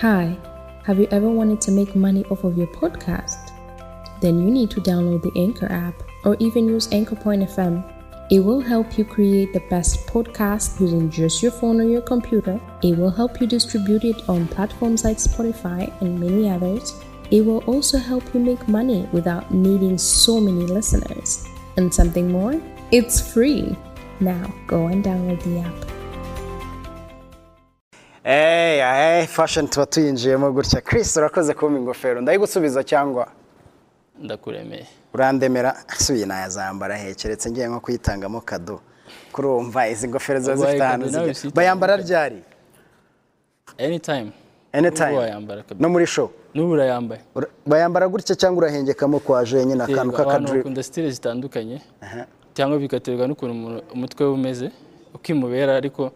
Hi, have you ever wanted to make money off of your podcast? Then you need to download the Anchor app or even use Anchor Point FM. It will help you create the best podcast using just your phone or your computer. It will help you distribute it on platforms like Spotify and many others. It will also help you make money without needing so many listeners. And something more? It's free. Now go and download the app. Fashoni tuba tuyinjiyemo gutya. Chris urakoze kumpa ingofero. Ndayigusubiza cyangwa? Ndakuremeye. Urandemera? Asuye nayazambara he keretse ngiye nko kuyitangamo kado. Kurumva izi ngofero ziba zifite ahantu zijya bayambara ryari? Anytime. Anytime. No muri show. N'ubu urayambaye Ura- bayambara gutya cyangwa urahengekamo kwaje nyine akantu k'akadiri bakunda sitile zitandukanye cyangwa bigaterwa n'ukuntu umutwe we umeze uko imubera ariko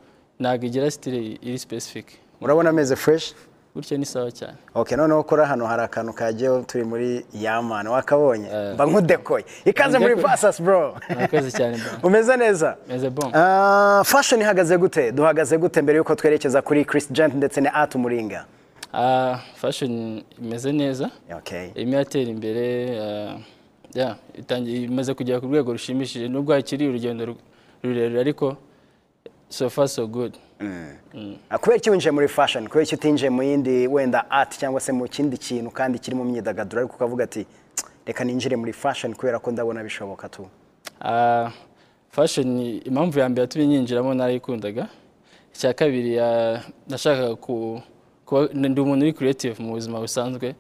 ntabwo igira sitile iri specific. Urabona ameze fresh? Gutya ni sawa cyane. Ok noneho kora hano hari akantu kagiyeho turi muri yamani wakabonye? Mba nkudekoye. Ikaze muri vasas bro. Murakoze cyane bro. Umeze neza? Meze bon. Ah, fashion ihagaze gute? Duhagaze gute mbere yuko twerekeza kuri Chris Gent ndetse na Art Umuringa Ah, fashion imeze neza. Okay irimo iratera imbere ah, imaze kugera ku rwego rushimishije. Nubwo hakiri urugendo ru- rurerure ariko so far so good. Ah, kubera iki winjiye muri fashion? Kubera iki utinjiye mu yindi wenda art cyangwa se mu kindi kintu kandi kiri mu myidagaduro? Ariko ukavuga ati "Tsk, reka ninjire muri fashion kubera ko ndabona bishoboka tu. Ah, fashion impamvu ya mbere yatumye nyinjiramo narayikundaga icya kabiri ah, nashakaga ku ndi umuntu uri creative mu buzima busanzwe.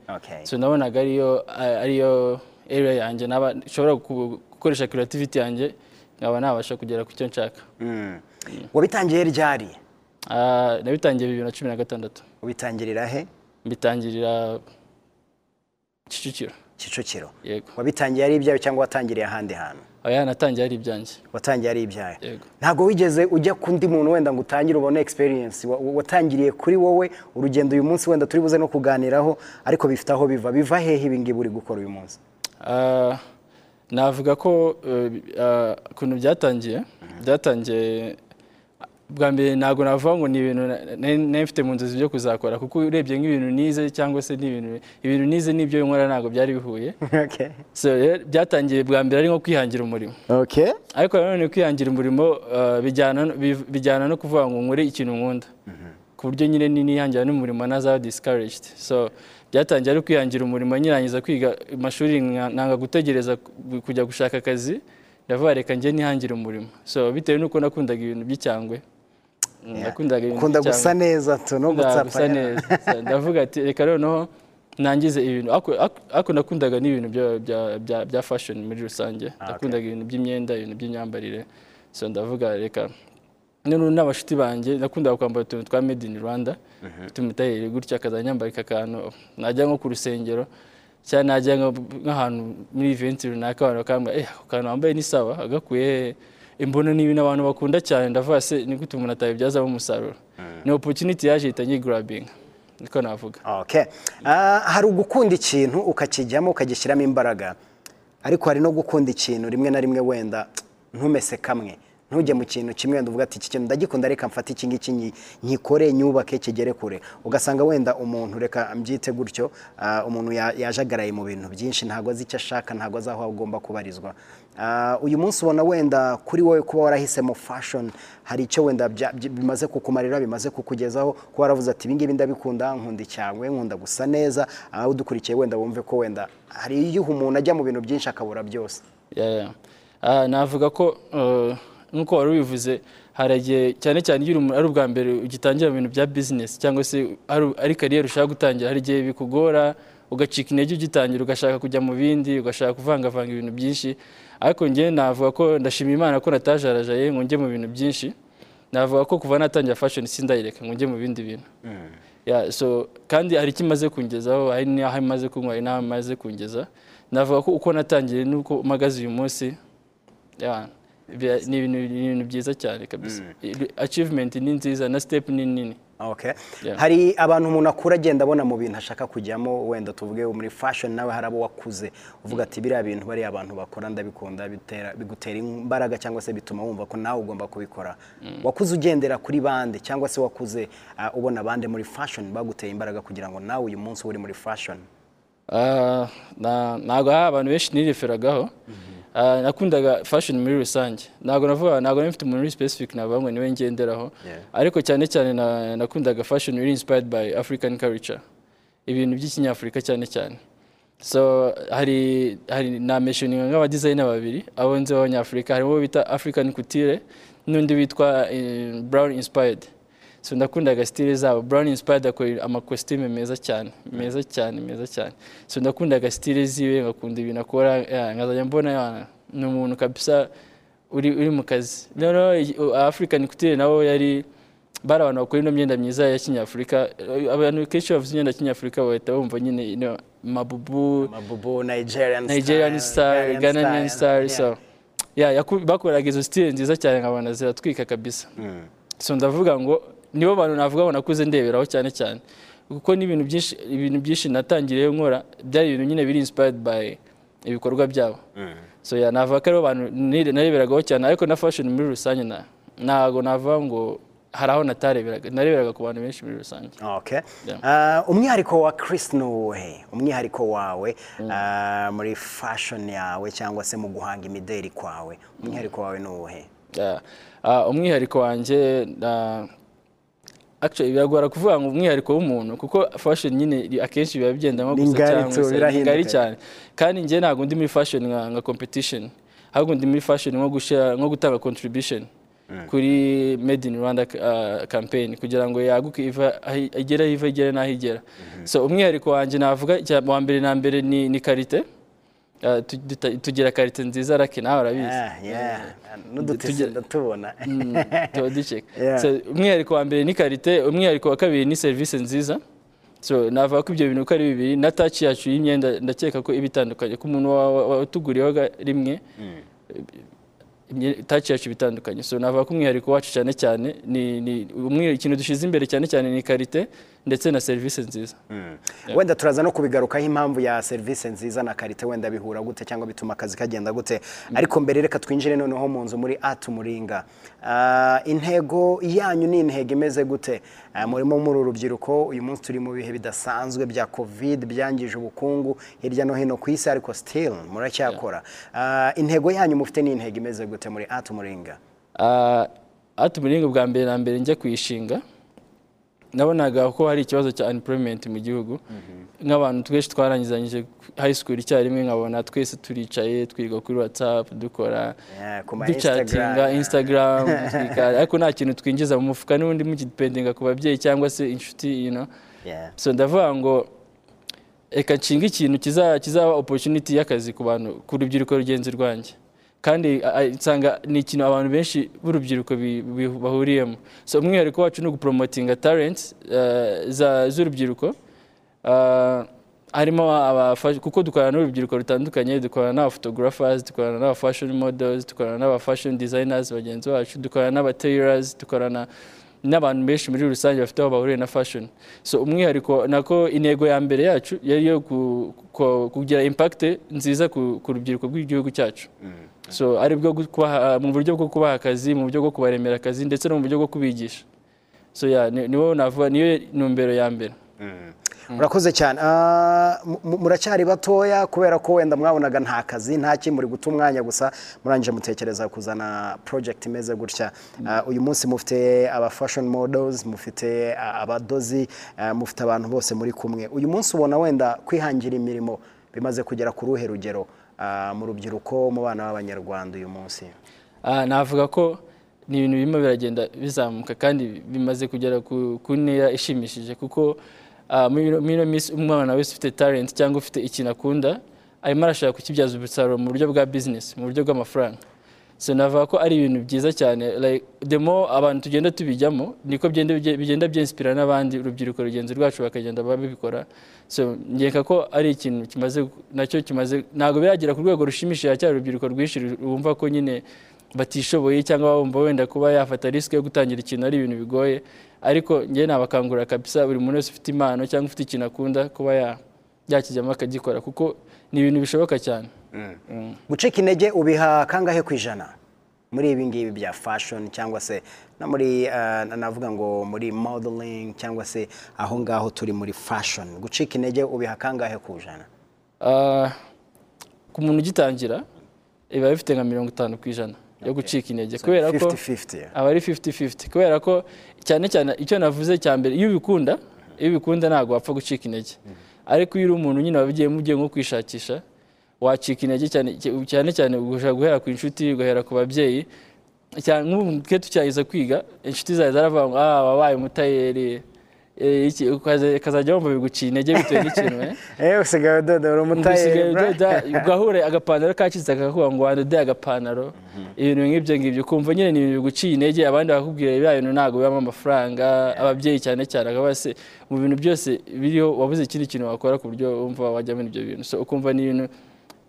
So nabonaga ariyo ah, ariyo area yanjye. Nshobora gukoresha creativity yanjye. Nkaba nabasha kugera ku cyo nshaka. Mm. wabitangiye ryari? Ah, nabitangiye bibiri na cumi na gatandatu. Ubitangirira he? Mbitangirira Kicukiro. Kicukiro. Wabitangiye ari ibyawe cyangwa watangiriye ahandi hantu? Oya natangiye ari ibyanjye. Watangiye ari ibyawe. Ntabwo wigeze ujya ku ndi muntu wenda ngo utangire ubone experience. Wa- wa- watangiriye kuri wowe urugendo uyu munsi wenda turi buze no kuganiraho ariko bifite aho biva. Biva hehe ibi ngibi uri gukora uyu munsi? Ah, navuga ko eh, ukuntu byatangiye byatangiye bwa mbere ntabwo navuga ngo ni ibintu na- nari mfite mu nzozi byo kuzakora kuko urebye nk'ibintu nize cyangwa se n'ibintu ibintu nize n'ibyo nkora ntabwo byari bihuye. Rero byatangiye bwa mbere ari nko kwihangira umurimo. Ariko nanone kwihangira umurimo ah, bijyana no- kuvuga ngo nkore ikintu nkunda. Ku buryo nyine ni- nihangira n'umurimo ntazaba so byatangiye ari kwihangira umurimo nyirangiza kwiga amashuri nanga gutegereza ku- kujya gushaka akazi ndavuga reka njye nihangire umurimo. So bitewe n'uko nakundaga ibintu by'icyangwe. Nakundaga ibintu by'icyangwe. gusa neza tu no gutsapa neza. Ndavuga ati reka noneho nangize ibintu. Ariko- nakundaga n'ibintu bya- fashion muri rusange. Nakundaga ibintu by'imyenda ibintu by'imyambarire. So ndavuga reka noneho n'abashuti banjye nakundaga kwambara utuntu twa made in rwanda tumutayeri gutya akazajya nyambarika akantu najya nko ku rusengero cyangwa najya nk'ahantu muri event runaka abantu bakambwira eh ako kantu wambaye ni sawa agakuye hehe?" imbona ni ibintu abantu bakunda cyane ndavuga se ni gute umuntu atabibyazamo umusaruro? Ni opportunity yaje ihita nyigurabinga niko navuga. Ah, hari ugukunda ikintu ukakijyamo ukagishyiramo imbaraga ariko hari no gukunda ikintu rimwe na rimwe wenda ntumese kamwe. Ntujye mu kintu kimwe wenda uvuga ati iki kintu ndagikunda reka mfate iki ngiki nyikore nyubake kigere kure. Ugasanga wenda umuntu reka mbyite gutyo ah, umuntu ya- yajagaraye mu bintu byinshi ntabwo azi icyo ashaka ntabwo azi aho agomba kubarizwa. Ah, uyu munsi ubona wenda kuri wowe kuba warahisemo fashion hari icyo wenda bimaze kukumarira bimaze kukugezaho kuba waravuze ati ibingibi ndabikunda nkunda icyangwe nkunda gusa neza. Aho udukurikiye wenda wumve ko wenda hari igihe umuntu ajya mu bintu byinshi akabura byose. Ah, navuga ko nk'uko wari ubivuze hari igihe cyane cyane iyo ari ubwa mbere ugitangira mu bintu bya business cyangwa se ari- ari kariyeri ushaka gutangira hari igihe bikugora ugacika intege ugitangira ugashaka kujya mu bindi ugashaka kuvangavanga ibintu byinshi. Ariko njye navuga ko ndashima imana ko natajarajaye ngo njye mu bintu byinshi. Navuga ko kuva natangira fashion sindayireka ngo njye mu bindi bintu. So kandi hari icyo imaze kungezaho? Hari n'aho imaze kunywa hari n'aho imaze kungeza. Navuga ko uko natangiye n'uko mpagaze uyu munsi. Ni ibintu byiza cyane kabisa. Achievement ni nziza na step ni nini. Hari abantu umuntu akura agenda abona mu bintu ashaka kujyamo wenda tuvuge muri fashion nawe hari abo wakuze. Uvuga ati biriya bintu bariya abantu bakora ndabikunda bigutera imbaraga cyangwa se bituma wumva ko nawe ugomba kubikora. Wakuze ugendera kuri bande cyangwa se wakuze ah, ubona bande muri fashion baguteye imbaraga kugira ngo nawe uyu munsi uri muri fashion? Ah, ntabwo hari abantu benshi nireferagaho Ah, nakundaga fashion muri rusange. Ntabwo navuga ntabwo nari mfite umuntu uri specific navuga ngo ni we ngenderaho. Ariko cyane cyane na- nakundaga fashion iri inspired by african culture. Ibintu by'ikinyafurika cyane cyane. So hari hari na mentioning nk'abadizayina babiri abo nzi b'abanyafurika harimo uwo bita african couture n'undi witwa eh, brown inspired. So ndakundaga style zabo. Brown inspired akora amakositime meza cyane meza cyane meza cyane. So ndakundaga style ziwe ngakunda ibintu akora ya, nkazajya mbona ya, ni umuntu kabisa uri uri mu kazi. I- african couture nabo yari bari abantu bakora ino myenda myiza ya kinyafurika. Eh, abantu kenshi bavuze imyenda ya kinyafurika bahita bumva nyine ino mabubu mabubu nigerian Nigerian style, Ghanaian style, so yeah, bakoraga izo style nziza cyane nkabona ziratwika kabisa. So ndavuga ngo nibo bantu navuga ngo nakuze ndeberaho cyane cyane. Kuko n'ibintu byinshi ibintu byinshi natangiriye nkora byari ibintu nyine biri inspired by ibikorwa byabo. So yeah, navuga ko ari bo bantu nareberagaho cyane ariko na fashion muri rusange na ntago navuga ngo hari aho natareberaga nareberaga ku bantu benshi muri rusange. Ah, umwihariko wa Chris ni uwuhe umwihariko wawe ah, muri fashion yawe cyangwa se mu guhanga imideri kwawe umwihariko wawe ni uwuhe. Ah, umwihariko wanjye actually biragora kuvuga ngo umwihariko w'umuntu kuko fashion nyine akenshi biba bigendamo gusa cyangwa ngari cyane. Kandi njye ntabwo ndi muri fashion nka, nka competition. Ahubwo ndi muri fashion nko gushyira nko gutanga contribution kuri made in Rwanda uh, campaign kugira ngo yaguke iva aho iva igere n'aho igera. So umwihariko wanjye navuga wa mbere na mbere ni, ni karite. Tugira karite nziza rake nawe urabizi. Ah, yeah. n'udutisi Tugira- ndatubona tuba. So, umwihariko wa mbere ni karite umwihariko wa kabiri ni serivisi nziza. So navuga ko ibyo bintu uko ari bibiri na taci yacu y'imyenda ndakeka ko iba itandukanye ku muntu wa- wa- watuguriyeho rimwe imye- taci yacu iba itandukanye. So navuga ko umwihariko wacu cyane cyane ni ikintu dushyize imbere cyane cyane ni karite. Ndetse na serivisi nziza. Wenda turaza no kubigarukaho impamvu ya serivisi nziza na karite wenda bihura gute cyangwa bituma akazi kagenda gute. Ariko mbere reka twinjire noneho mu nzu muri ati umuringa Ah, intego yanyu ni intego imeze gute? Ah, murimo muri urubyiruko uyu munsi turi mu bihe bidasanzwe bya covid byangije ubukungu hirya no hino ku isi ariko still muracyakora. Ah, intego yanyu mufite ni intego imeze gute muri ati umuringa ati umuringa bwa mbere na mbere njya kuyishinga. Nabonaga ko hari ikibazo cya unemployment mu gihugu nk'abantu twese twarangizanyije high school icyarimwe nkabona twese turicaye twiga kuri whatsapp dukora ducatinga Instagram. ariko nta kintu twinjiza mu mufuka n'ubundi mugipendinga ku babyeyi cyangwa se inshuti so ndavuga ngo reka nshinga ikintu kiza- kizaba opportunity y'akazi ku bantu ku rubyiruko rugenzi rwanjye. Kandi nsanga ni ikintu abantu benshi b'urubyiruko bahuriyemo. So umwihariko wacu ni ugupromotinga talent eh, z'urubyiruko. Eh, harimo kuko dukorana n'urubyiruko rutandukanye dukorana n'aba photographers dukorana n'aba fashion models dukorana n'aba fashion designers bagenzi bacu dukorana n'aba tailors dukorana n'abantu benshi muri rusange bafite aho bahuriye na fashion. So umwihariko nako intego ya mbere yacu yari yo ku- ku- kugira impact nziza ku rubyiruko rw'igihugu cyacu. So ari bwo kubaha- mu buryo bwo kubaha akazi mu buryo bwo kubaremera akazi ndetse no mu buryo bwo kubigisha. So ni- niwo navuga niyo ntumbero ya mbere. Murakoze cyane. Ah, mu- mu- muracyari batoya kubera ko wenda mwabonaga nta kazi nta muri guta umwanya gusa murangije mutekereza kuzana project imeze gutya. Ah, uyu munsi mufite aba fashion models mufite ah, abadozi ah, mufite abantu bose muri kumwe. Uyu munsi ubona wenda kwihangira imirimo bimaze kugera ku ruhe rugero. ah, mu rubyiruko mu bana b'abanyarwanda uyu munsi. Ah, navuga ko ni ibintu birimo biragenda bizamuka kandi bimaze kugera ku ntera ishimishije kuko ah, muri minsi umwana wese ufite talent cyangwa ufite ikintu akunda arimo arashaka kukibyaza umusaruro mu buryo bwa business mu buryo bw'amafaranga. So navuga ko ari ibintu byiza cyane more abantu tugenda tubijyamo niko bigenda byinspira n'abandi urubyiruko rugenzi rwacu bakagenda babikora. Nkeka ko ari ikintu kimaze na cyo kimaze ntabwo biragera ku rwego rushimishije cyari urubyiruko rwinshi rwumva ko nyine batishoboye cyangwa bumva wenda kuba yafata risike yo gutangira ikintu ari ibintu bigoye. Ariko njye nabakangurira kabisa buri muntu wese ufite impano cyangwa ufite ikintu akunda kuba ya- yakijyamo akagikora kuko ni ibintu bishoboka cyane. Gucika intege ubiha kangahe ku ijana? Muri ibi ngibi bya fashion cyangwa se no muri eh, navuga ngo muri modeling cyangwa se aho ngaho turi muri fashion. Gucika intege ubiha kangahe ku ijana? Ah, ku muntu ugitangira biba bifite nka mirongo itanu ku ijana yo gucika intege. Kubera ko 50-50 aba ari 50-50 kubera ko cyane cyane icyo navuze cya mbere iyo ubikunda iyo ubikunda ntabwo wapfa gucika intege. Ariko iyo uri umuntu nyine wabigiyemo ugiye nko kwishakisha wacika intege cyane cyane ushobora guhera ku inshuti ugahera ku babyeyi. Nk'ubu twe tucyaheza kwiga inshuti zawe zaravuga ngo ah wabaye umutayeri eh, ukazajya wumva biguciye intege bitewe n'ikintu eh. eh usigaye udodora Usigaye umutayeri udoda ugahura agapantaro kacitse akakuba ngo wandode agapantaro. Ibintu nk'ibyo ngibyo ukumva nyine ni ibintu biguciye intege abandi bakakubwira biriya bintu ntabwo bibamo amafaranga. Ababyeyi cyane cyane akaba se mu bintu byose biriho wabuze ikindi kintu wakora ku buryo wumva wajya muri ibyo bintu. Ukumva ni ibintu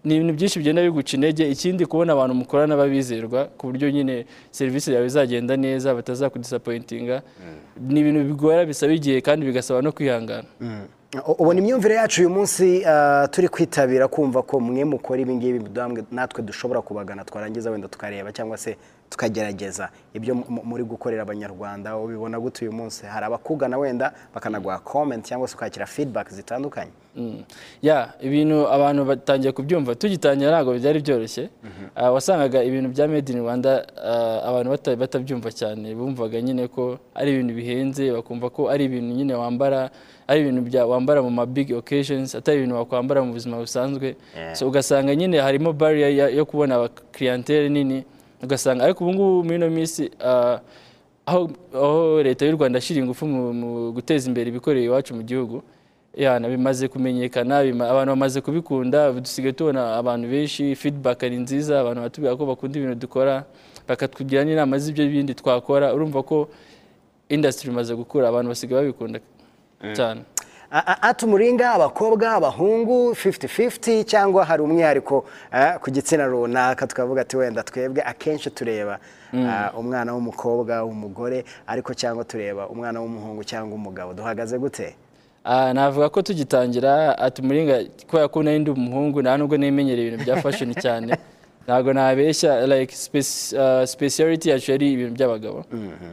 ni ibintu byinshi bigenda biguca intege ikindi kubona abantu mukorana babizerwa ku buryo nyine serivisi yawe izagenda neza batazakudisapointinga ni ibintu bigora bisaba igihe kandi bigasaba no kwihangana. U- ubona imyumvire yacu uyu munsi ah, turi kwitabira kumva ko mwe mukora ibi ngibi namwe- natwe dushobora kubagana twarangiza wenda tukareba cyangwa se tukagerageza ibyo mu- muri gukorera abanyarwanda. Ubibona gute uyu munsi? Hari abakugana wenda bakanaguha comment cyangwa se ukakira feedback zitandukanye. Mm. ya ibintu abantu batangiye kubyumva tugitangira ntabwo byari byoroshye. Ah, wasangaga ibintu bya made in rwanda ah, abantu bata- batabyumva cyane bumvaga nyine ko ari ibintu bihenze bakumva ko ari ibintu nyine wambara ari ibintu wambara mu ma big occasions atari ibintu wakwambara mu buzima busanzwe. Ugasanga nyine harimo barrier yo kubona abakiriyantere nini. Ugasanga ariko ubu ngubu muri ino minsi ah, aho leta y'u rwanda ishyira ingufu mu guteza imbere ibikorera iwacu mu gihugu yana bimaze kumenyekana abantu bamaze kubikunda dusigaye tubona abantu benshi feedback ari nziza abantu batubwira ko bakunda ibintu dukora bakatubwira n'inama z'ibyo bindi twakora urumva ko industry imaze gukura abantu basigaye babikunda cyane A- a- ati umuringa abakobwa abahungu 50-50 cyangwa hari umwihariko eh, ku gitsina runaka tukavuga ati wenda twebwe akenshi tureba ah, umwana w'umukobwa w'umugore ariko cyangwa tureba umwana w'umuhungu cyangwa umugabo. Duhagaze gute? Ah, navuga ko tugitangira ati muringa kubera ko nari ndi umuhungu nta nubwo nemenyereye ibintu bya fashion cyane. Ntabwo nabeshya like ah, speciality yacu yari ibintu by'abagabo.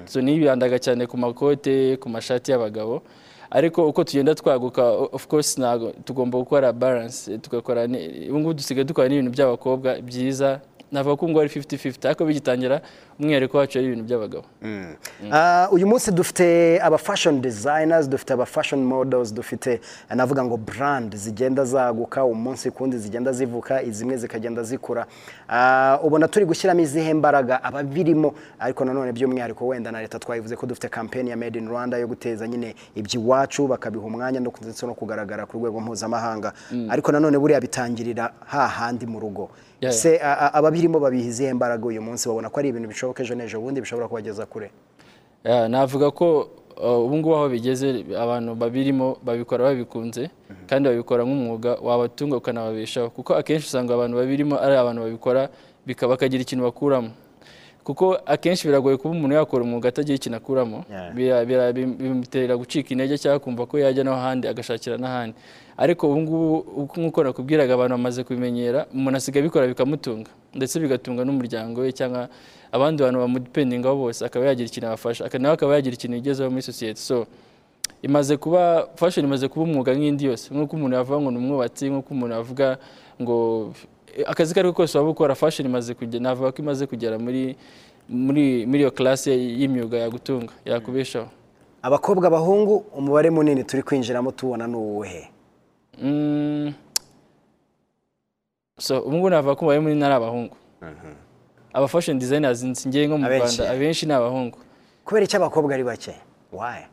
So nibandaga cyane ku makote ku mashati y'abagabo. Ariko uko tugenda twaguka of course ntabwo tugomba gukora balance tugakora ubu ngubu dusigaye dukora n'ibintu by'abakobwa byiza navuga ko ngubu ari 50-50 ariko bigitangira umwihariko wacu ari ibintu by'abagabo. Ah, uyu munsi dufite aba fashion designers dufite aba fashion models dufite navuga ngo brand zigenda zaguka umunsi kundi zigenda zivuka zimwe zikagenda zikura. Ah, ubona turi gushyiramo izihe mbaraga ababirimo? Ariko nanone by'umwihariko wenda na leta twayivuze ko dufite campaign ya made in Rwanda yo guteza nyine iby'iwacu bakabiha umwanya ndetse no kugaragara ku rwego mpuzamahanga. Ariko nanone buriya bitangirira hahandi mu rugo. Se ababirimo babiha izihe mbaraga uyu munsi babona ko ari ibintu bishoboka ejo n'ejo bundi bishobora kubageza kure. Navuga ko uh, ubu ngubu aho bigeze abantu babirimo babikora babikunze kandi babikora nk'umwuga wabatunga ukanababeshaho. Kuko akenshi usanga abantu babirimo ari abantu babikora bakagira ikintu bakuramo. Kuko akenshi biragoye kuba umuntu yakora umwuga atagira ikintu akuramo bimutera gucika intege cyangwa kumva ko yajya n'ahandi agashakira n'ahandi. Ariko ubu ngubu uko- nk'uko nakubwiraga abantu bamaze kubimenyera umuntu asigaye abikora bikamutunga ndetse bigatunga n'umuryango we cyangwa abandi bantu bamudipendingaho bose akaba yagira ikintu abafasha nawe akaba yagira ikintu yigezaho muri sosiyete so imaze kuba fashion imaze kuba umwuga nk'indi yose. Nk'uko umuntu yavuga ngo ni umwubatsi nk'uko umuntu yavuga ngo akazi ko kose waba ukora fashion imaze kugera navuga ko imaze kugera muri muri muri iyo classe y'imyuga yagutunga yakubeshaho. Abakobwa abahungu umubare munini turi kwinjiramo tubona ni uwuhe? Mm. so ubu ngubu navuga ko umubare munini ari abahungu. Aba fashion designers ngiye nko mu. Rwanda abenshi ni abahungu. Kubera icyo abakobwa ari bake? Waye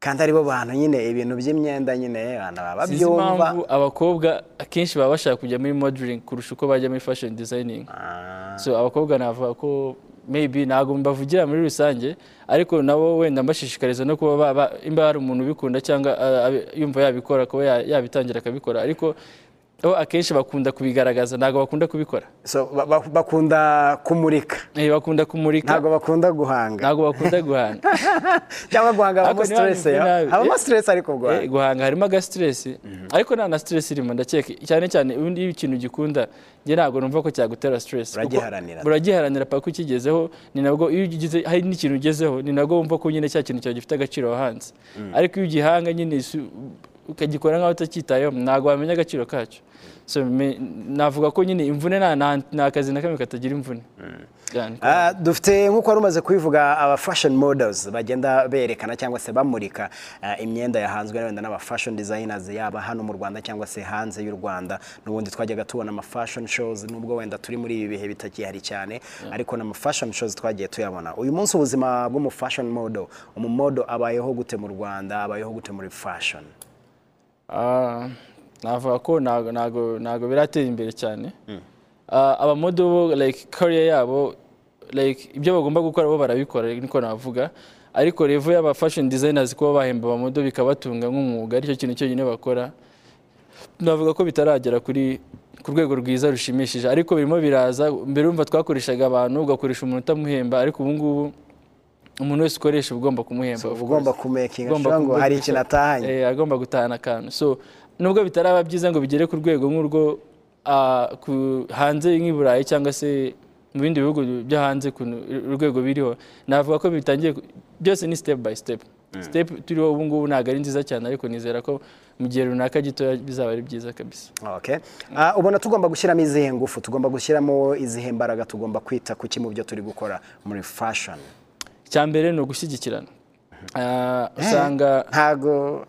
kandi ari bo bantu nyine ibintu by'imyenda nyine abantu baba babyumva abakobwa akenshi baba bashaka kujya muri modeling kurusha uko bajya muri fashion designing. Ah, so abakobwa navuga ko maybe ntabwo mbavugira muri rusange ariko nabo wenda mbashishikariza no kuba ba- ba- imba hari umuntu ubikunda cyangwa yumva yabikora kuba ya- yabitangira akabikora. Ariko akenshi bakunda kubigaragaza ntabwo bakunda kubikora. Bakunda kumurika. Eh, bakunda kumurika. Ntabwo bakunda guhanga. Ntabwo bakunda guhanga. Cyangwa guhanga habamo nabi- habamo stress ariko Eh, guhanga guhanga harimo aga stress. Ariko nta na stress irimo ndakeka. Cyane cyane ubundi iyo ikintu gikunda njye ntabwo numva ko cyagutera kuko Uragiharanira. paka ukigezeho ni nabwo iyo ugize hari n'ikintu ugezeho ni nabwo wumva ko nyine cya kintu cyawe gifite agaciro wahanze ariko iyo ugihanga nyine ukagikora nk'aho utacyitayeho ntabwo wamenya agaciro kacyo. Navuga ko nyine imvune nta- kazi na kamwe katagira imvune. Niko- Ah, dufite nk'uko wari umaze kubivuga aba fashion models bagenda berekana cyangwa se bamurika ah, imyenda yahanzwe wenda n'aba fashion designers yaba hano mu Rwanda cyangwa se hanze y'u Rwanda. N'ubundi twajyaga tubona ama fashion shows nubwo wenda turi muri ibi bihe bitakihari cyane ariko n'ama fashion shows twagiye tuyabona. Uyu munsi ubuzima bw'umu fashion model umu model abayeho gute mu Rwanda abayeho gute muri fashion? Ah, navuga ko ntago biratera imbere cyane. Ah, abamodo bo like career yabo like ibyo bagomba gukora bo barabikora niko navuga. Ariko revo y'aba fashion designers kuba bahemba abamodo bikabatunga nk'umwuga ari cyo kintu cyonyine bakora. Navuga ko bitaragera kuri ku rwego rwiza rushimishije. Ariko birimo biraza mbere urumva twakoreshaga abantu ugakoresha umuntu utamuhemba ariko ubu ngubu umuntu wese ukoresha uba ugomba kumuhemba ugomba sure ngo hari ikintu atahanye. Eh, agomba gutahana akantu. So nubwo bitaraba byiza ngo bigere ku rwego nk'urwo ah, ku- hanze nk'i Burayi cyangwa se mu bindi bihugu byo hanze ukuntu urwego biriho navuga ko bitangiye ku- byose ni step by step. Step turiho ubu ngubu ntabwo ari nziza cyane ariko nizera ko mu gihe runaka gitoya bizaba ari byiza kabisa. Okay. Ah, ubona tugomba gushyiramo izihe ngufu tugomba gushyiramo izihe mbaraga tugomba kwita ku ki mu byo turi gukora muri fashion? Icya mbere ni ugushyigikirana. Ah, usanga ntago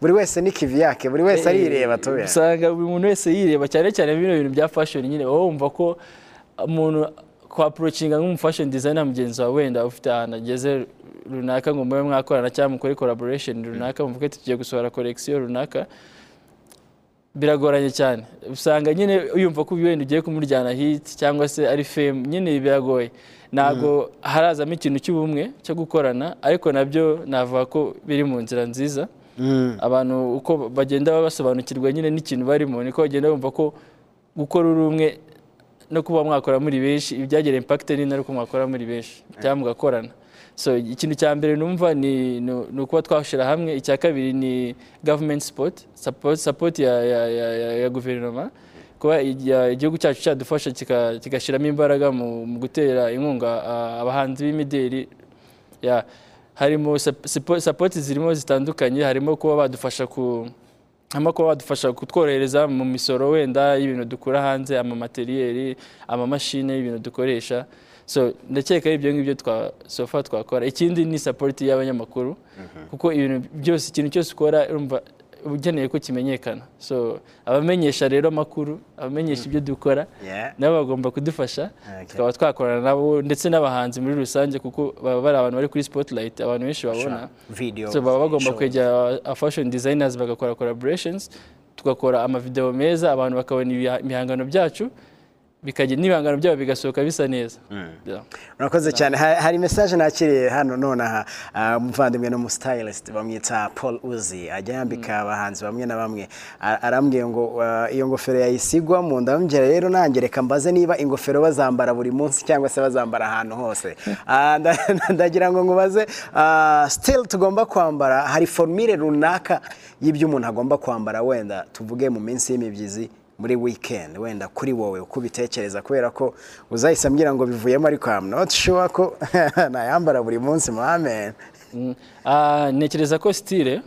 buri wese ni kivi yake buri wese arireba tube usanga buri muntu wese yireba cyane cyane bino bintu bya fashion nyine. Wowe wumva ko umuntu kwa approachinga nk'umu fashion designer mugenzi wawe wenda ufite ahantu ageze runaka ngo mube mwakorana cyangwa mukore collaboration runaka muvuge ati tugiye gusohora collection runaka biragoranye cyane. Usanga nyine uyumva ko wenda ugiye kumuryana hit cyangwa se ari fame nyine biragoye. Ntabwo harazamo ikintu cy'ubumwe cyo gukorana ariko na byo navuga ko biri mu nzira nziza. Abantu uko bagenda basobanukirwa nyine n'ikintu barimo niko bagenda bumva ko gukora uri umwe no kuba mwakora muri benshi ibyagira impact nini ari uko mwakora muri benshi cyangwa mugakorana. So ikintu cya mbere numva ni ni- ukuba twashyira hamwe. Icya kabiri ni government support support, support ya, guverinoma. Kuba igihugu cyacu cyadufasha kigashyiramo imbaraga mu, gutera inkunga ah, abahanzi b'imideli. Harimo sapoti zirimo zitandukanye. Harimo kuba badufasha ku harimo kuba badufasha kutworohereza mu misoro wenda y'ibintu dukura hanze amamateriyeri amamashini y'ibintu dukoresha. So ndakeka ibyo ngibyo sofa twakora. Ikindi ni sapoti y'abanyamakuru kuko ibintu byose ikintu cyose ukora urumva ukeneye ko kimenyekana. So abamenyesha rero amakuru abamenyesha ibyo dukora nabo bagomba kudufasha tukaba twakorana nabo ndetse n'abahanzi muri rusange kuko baba bari abantu bari kuri spotlight abantu benshi babona. So baba bagomba kwegera fashion designers bagakora collaborations tugakora amavideo meza abantu bakabona ibiha- ibihangano byacu bikagira n'ibihangano byabo bigasohoka bisa neza. Yeah. urakoze cyane. Ha- hari message nakiriye hano nonaha ah, umuvandimwe n'umusitayilist bamwita paul uzi. Ajya yambika abahanzi bamwe na bamwe. Arambwiye ngo ah, iyo ngofero yayisigwamo ndamubwira rero nanjye reka mbaze niba ingofero bazambara buri munsi cyangwa se bazambara ahantu hose. Ah, nda- ndagira ngo ngubaze ah, still tugomba kwambara. Hari formule runaka y'ibyo umuntu agomba kwambara wenda. Tuvuge mu minsi y'imibyizi muri weekend. Wenda kuri wowe uko ubitekereza kubera ko uzahise ambwira ngo bivuyemo ariko I'm not sure ko nayambara buri munsi mamen Mm. Ah, ntekereza ko style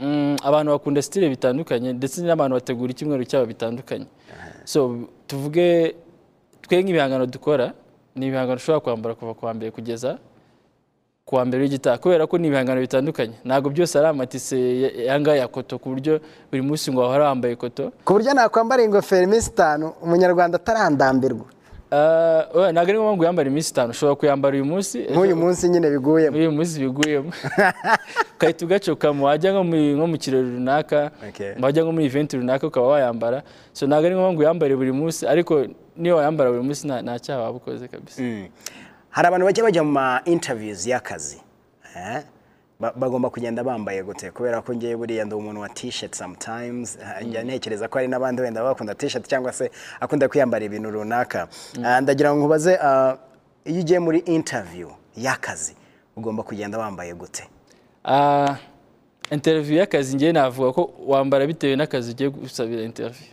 mm, abantu bakunda style bitandukanye ndetse n'abantu bategura icyumweru cyabo bitandukanye. So tuvuge twe nk'ibihangano dukora ni ibihangano ushobora kwambara kuva ku wa mbere kugeza ku wa mbere w'igitaha kubera ko ni ibihangano bitandukanye. Ntabwo byose ari amatise ya- yanga ya koto ku buryo buri munsi ngo wahora wambaye koto. Ku buryo nakwambara ingofero iminsi itanu umunyarwanda atarandambirwa. Ah, ntabwo ari ngombwa ngo uyambare iminsi itanu. Ushobora kuyambara uyu munsi? Nk'uyu munsi nyine biguyemo. Uyu munsi biguyemo. Ugahita ugacokamo wajya nko mu- kirori runaka wajya nko muri event runaka ukaba wayambara. So ntabwo ari ngombwa ngo uyambare buri munsi ariko niyo wayambara buri munsi nta nta cyaha waba ukoze kabisa. Hari abantu bajya bajya mu ma interviews y'akazi. Eh? ba- bagomba kugenda bambaye gute? Kubera ko ngewe buriya ndi umuntu wa t-shirt sometimes. Njya ntekereza ko hari n'abandi wenda bakunda t-shirt cyangwa se akunda kwiyambara ibintu runaka. Ah, ndagira ngo nkubaze ah, iyo ugiye muri interview y'akazi ugomba kugenda wambaye gute? Interview y'akazi ngewe navuga ko wambara bitewe n'akazi ugiye gusabira interview.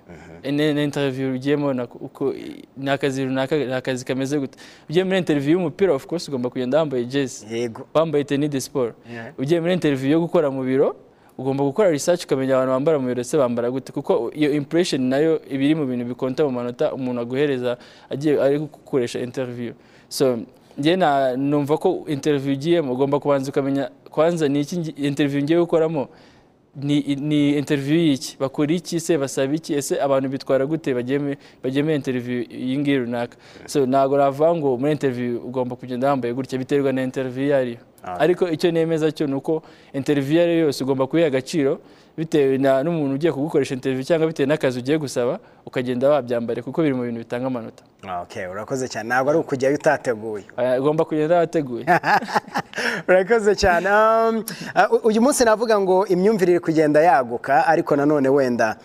Ni ni interview ugiyemo na- ni akazi runaka ni akazi kameze gute? Ugiye muri interview y'umupira of course ugomba kugenda wambaye jezi. Wambaye tennis de Yeah. ugiye muri interview yo gukora mu biro ugomba gukora research ukamenya abantu bambara mu biro se bambara gute? Kuko iyo impression na yo iba iri mu bintu bikonta mu manota umuntu aguhereza agiye ari gukoresha interview. So na numva ko interview ugiyemo ugomba kubanza ukamenya kwanza ni iki interview ngiye gukoramo? Ni, interview y'iki? Bakora iki se? Basaba iki? Ese abantu bitwara gute bagiye muri- interview iyi ngiyi runaka? So ntabwo navuga ngo muri interview ugomba kugenda wambaye gutya biterwa na interview iyo ariyo ariko icyo nemeza cyo ni uko interview iyo ari yo yose ugomba kuyiha agaciro bitewe na n'umuntu ugiye kugukoresha interview cyangwa bitewe n'akazi ugiye gusaba ukagenda wabyambare kuko biri mu bintu bitanga amanota. Urakoze cyane. Ntabwo ari ukujyayo utateguye. Ugomba kugenda wateguye. Urakoze cyane. Um, uh, uyu munsi navuga ngo imyumvire iri kugenda yaguka ariko nanone wenda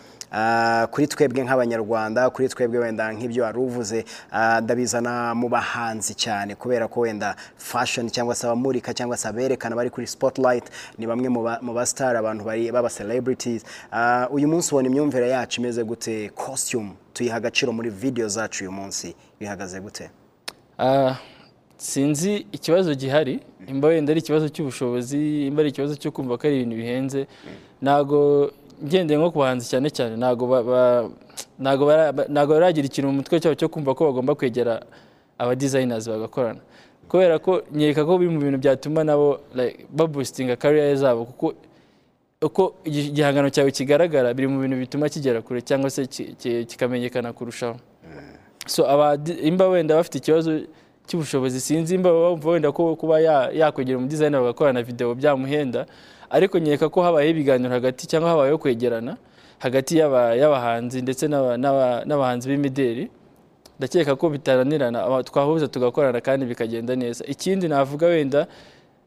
kuri twebwe nk'abanyarwanda kuri twebwe wenda nk'ibyo wari uvuze uh, ndabizana mu bahanzi cyane kubera ko wenda fashion cyangwa se abamurika cyangwa se aberekana bari kuri spotlight ni bamwe mu ba- mu bastar abantu baba celebrities. Uh, uyu munsi ubona imyumvire yacu imeze gute? Costume tuyiha agaciro muri video zacu uyu munsi. Bihagaze gute? Ah, sinzi ikibazo gihari. Imba wenda ari ikibazo cy'ubushobozi imba ari ikibazo cyo kumva ko ari ibintu bihenze. Ntabwo ngendeye nko ku bahanzi cyane cyane ntabwo ba- ba- ntabwo bara- ba- ntabwo baragira ikintu mu mutwe cyabo cyo kumva ko bagomba kwegera aba designers bagakorana. Kubera ko nyereka ko biri mu bintu byatuma nabo babustinga career zabo kuko uko igi- igihangano cyawe kigaragara biri mu bintu bituma kigera kure cyangwa se ki- ki- kikamenyekana kurushaho. So aba imba wenda bafite ikibazo cy'ubushobozi. Sinzi imba bumva wenda ko kuba ya- yakwegera umudizayini bagakorana video byamuhenda ariko nkeka ko habayeho ibiganiro hagati cyangwa habayeho kwegerana hagati y'aba- y'abahanzi ndetse n'aba- n'aba- n'abahanzi b'imideli. Ndakeka ko bitaranirana aba- twahuza tugakorana kandi bikagenda neza. Ikindi navuga wenda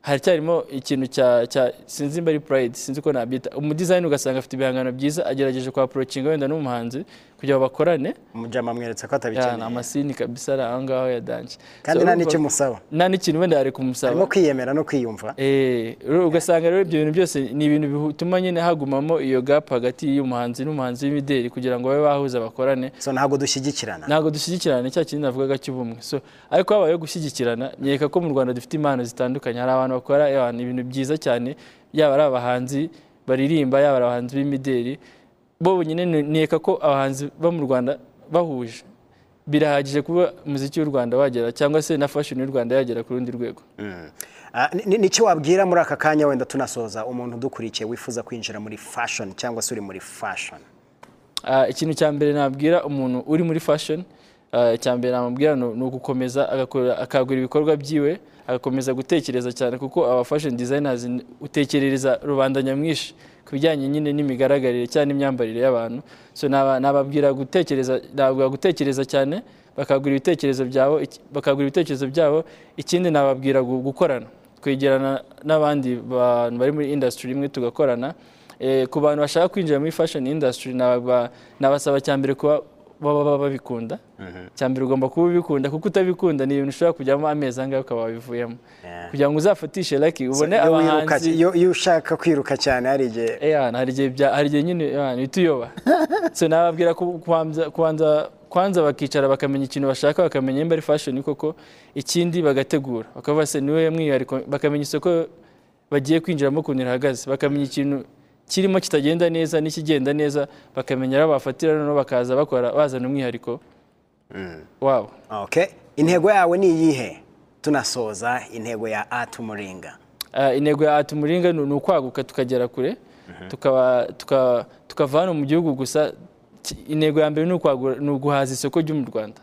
haracyarimo ikintu cya cya sinzi imba ari pride sinzi ko nabyita. Umudizayini ugasanga afite ibihangano byiza agerageje kwa approachinga wenda n'umuhanzi. Kugira bakorane. Umujama amweretse ko atabikeneye amasini kabisa ari aho ngaho ya danje kandi nta n'icyo musaba nta n'ikintu wenda yari kumusaba. Harimo kwiyemera no kwiyumva. Eh, ugasanga rero ibyo bintu byose ni ibintu bituma nyine hagumamo iyo gap hagati y'umuhanzi n'umuhanzi w'imideli kugira ngo babe bahuza bakorane. So ntabwo dushyigikirana. Ntabwo dushyigikirana cya kintu navugaga cy'ubumwe. So ariko habayeho gushyigikirana nkeka ko mu rwanda dufite impano zitandukanye. Hari abantu bakora eh, ibintu byiza cyane yaba ari abahanzi baririmba yaba ari abahanzi b'imideli. Bo nyine nkeka ko abahanzi bo mu rwanda bahuje. Birahagije kuba umuziki w'u rwanda wagera cyangwa se na fashion y'u rwanda yagera ku rundi rwego. Ni- ni cyo wabwira muri aka kanya wenda tunasoza umuntu udukurikiye wifuza kwinjira muri fashion cyangwa se uri muri fashion? Ah, ikintu cya mbere nabwira umuntu uri muri fashion ah, icya mbere namubwira ni ugukomeza akagura ibikorwa byiwe agakomeza gutekereza cyane kuko aba fashion designers utekerereza rubanda nyamwinshi ku bijyanye nyine n'imigaragarire cyangwa n'imyambarire y'abantu. So naba- nababwira gutekereza nababwira gutekereza cyane bakagura ibitekerezo byabo bakagura ibitekerezo byabo ikindi nababwira gu- gukorana. Kwegerana n'abandi bantu bari muri industry imwe tugakorana. Eh, ku bantu bashaka kwinjira muri fashion industry naba- nabasaba cya mbere kuba baba babikunda. Cya mbere ugomba kuba ubikunda kuko utabikunda ni ibintu ushobora kujyamo amezi angahe ukaba wabivuyemo. Kugira ngo uzafatishe lucky ubone abahanzi. iyo ushaka kwiruka cyane hari igihe Eya, hari igihe nyine uhita uyoba so nababwira ku- kubanza kwanza bakicara bakamenya ikintu bashaka bakamenya nimba ari fashion koko ikindi bagategura. Bakavuga se ni we mwihariko bakamenya isoko bagiye kwinjiramo ukuntu rihagaze. Bakamenya ikintu kirimo kitagenda neza n'ikigenda neza bakamenya aho bafatira noneho bakaza bakora bazana umwihariko. Wabo okay intego yawe ni iyihe? Tunasoza intego ya art umuringa Ah, intego ya ati umuringa ni ukwaguka tukagera kure. Tuka- tukava hano mu gihugu gusa. Intego ya mbere ni uguhaza isoko ryo mu rwanda.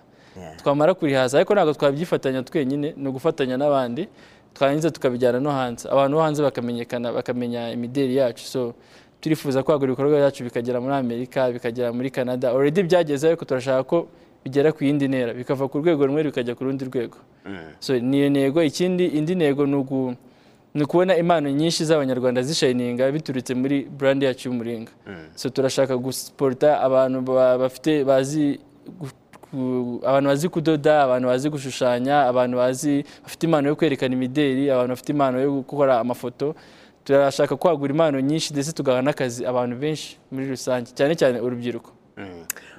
Twamara kurihaza ariko ntabwo twabyifatanya twenyine ni ugufatanya n'abandi. Twarangiza tukabijyana no hanze. Abantu bo hanze bakamenyekana bakamenya imideli yacu. So turifuza kwagura ibikorwa byacu bikagera muri amerika bikagera muri canada. Already byageze ariko turashaka ko bigera ku yindi ntera. Bikava ku rwego rumwe bikajya ku rundi rwego. So ni iyo ntego. Ikindi indi ntego ni ugu- ni ukubona impano nyinshi z'abanyarwanda zishayininga biturutse muri brand yacu y'umuringa. So turashaka gusiporita abantu ba- bafite bazi abantu bazi kudoda abantu bazi gushushanya abantu bazi bafite impano yo kwerekana imideri abantu bafite impano yo gukora amafoto turashaka kwagura impano nyinshi ndetse tugaha n'akazi abantu benshi muri rusange cyane cyane urubyiruko.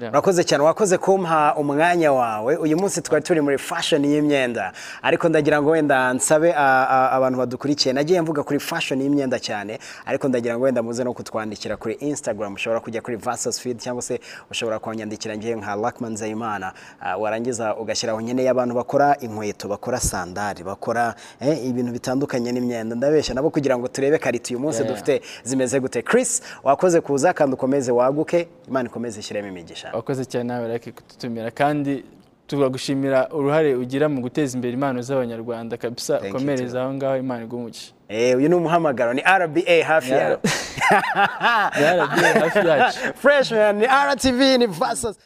Urakoze cyane. Wakoze kumpa umwanya wawe. Uyu munsi twari turi muri fashion y'imyenda. Ariko ndagira ngo wenda nsabe abantu badukurikiye. Nagiye mvuga kuri fashion y'imyenda cyane. Ariko ndagira ngo wenda muze no kutwandikira kuri instagram. Ushobora kujya kuri versus feed cyangwa se ushobora kunyandikira ngewe nka Luckman Nzeyimana. Ah, warangiza ugashyiraho nkeneye abantu bakora inkweto bakora sandari bakora eh, ibintu bitandukanye n'imyenda. Ndabeshya. Nabo kugira ngo turebe karita uyu munsi dufite zimeze gute. Chris wakoze kuza kandi ukomeze waguke. Imana ikomeze ishyiremo imigisha. Wakoze cyane nawe rake kututumira. Kandi tugagushimira uruhare ugira mu guteza imbere impano z'abanyarwanda kabisa ukomereza aho ngaho imana igumuke Eh, uyu ni umuhamagaro ni RBA hafi yacu. Freshman ni RTV ni versus